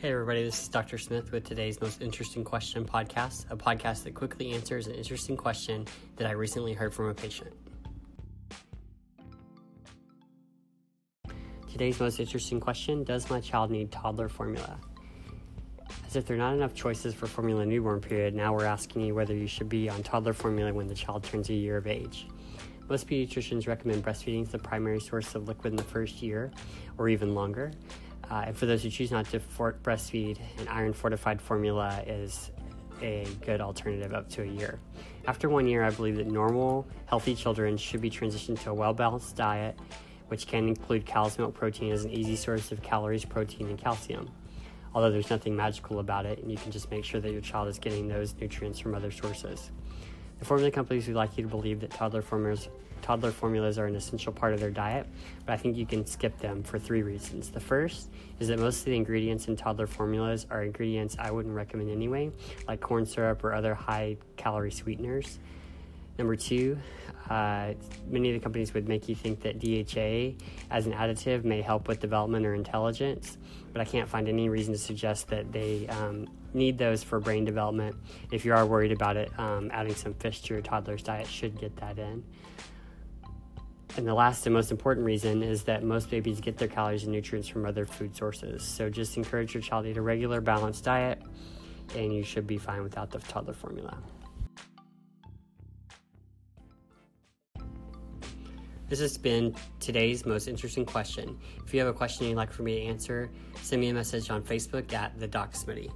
Hey, everybody, this is Dr. Smith with today's Most Interesting Question podcast, a podcast that quickly answers an interesting question that I recently heard from a patient. Today's most interesting question Does my child need toddler formula? As if there are not enough choices for formula newborn period, now we're asking you whether you should be on toddler formula when the child turns a year of age. Most pediatricians recommend breastfeeding as the primary source of liquid in the first year or even longer. Uh, and for those who choose not to for- breastfeed, an iron fortified formula is a good alternative up to a year. After one year, I believe that normal, healthy children should be transitioned to a well balanced diet, which can include cow's milk protein as an easy source of calories, protein, and calcium. Although there's nothing magical about it, and you can just make sure that your child is getting those nutrients from other sources. The formula companies would like you to believe that toddler formulas toddler formulas are an essential part of their diet, but I think you can skip them for three reasons. The first is that most of the ingredients in toddler formulas are ingredients I wouldn't recommend anyway, like corn syrup or other high calorie sweeteners. Number two, uh, many of the companies would make you think that DHA as an additive may help with development or intelligence, but I can't find any reason to suggest that they um, need those for brain development. If you are worried about it, um, adding some fish to your toddler's diet should get that in. And the last and most important reason is that most babies get their calories and nutrients from other food sources. So just encourage your child to eat a regular, balanced diet, and you should be fine without the toddler formula. This has been today's most interesting question. If you have a question you'd like for me to answer, send me a message on Facebook at the Doc Smitty.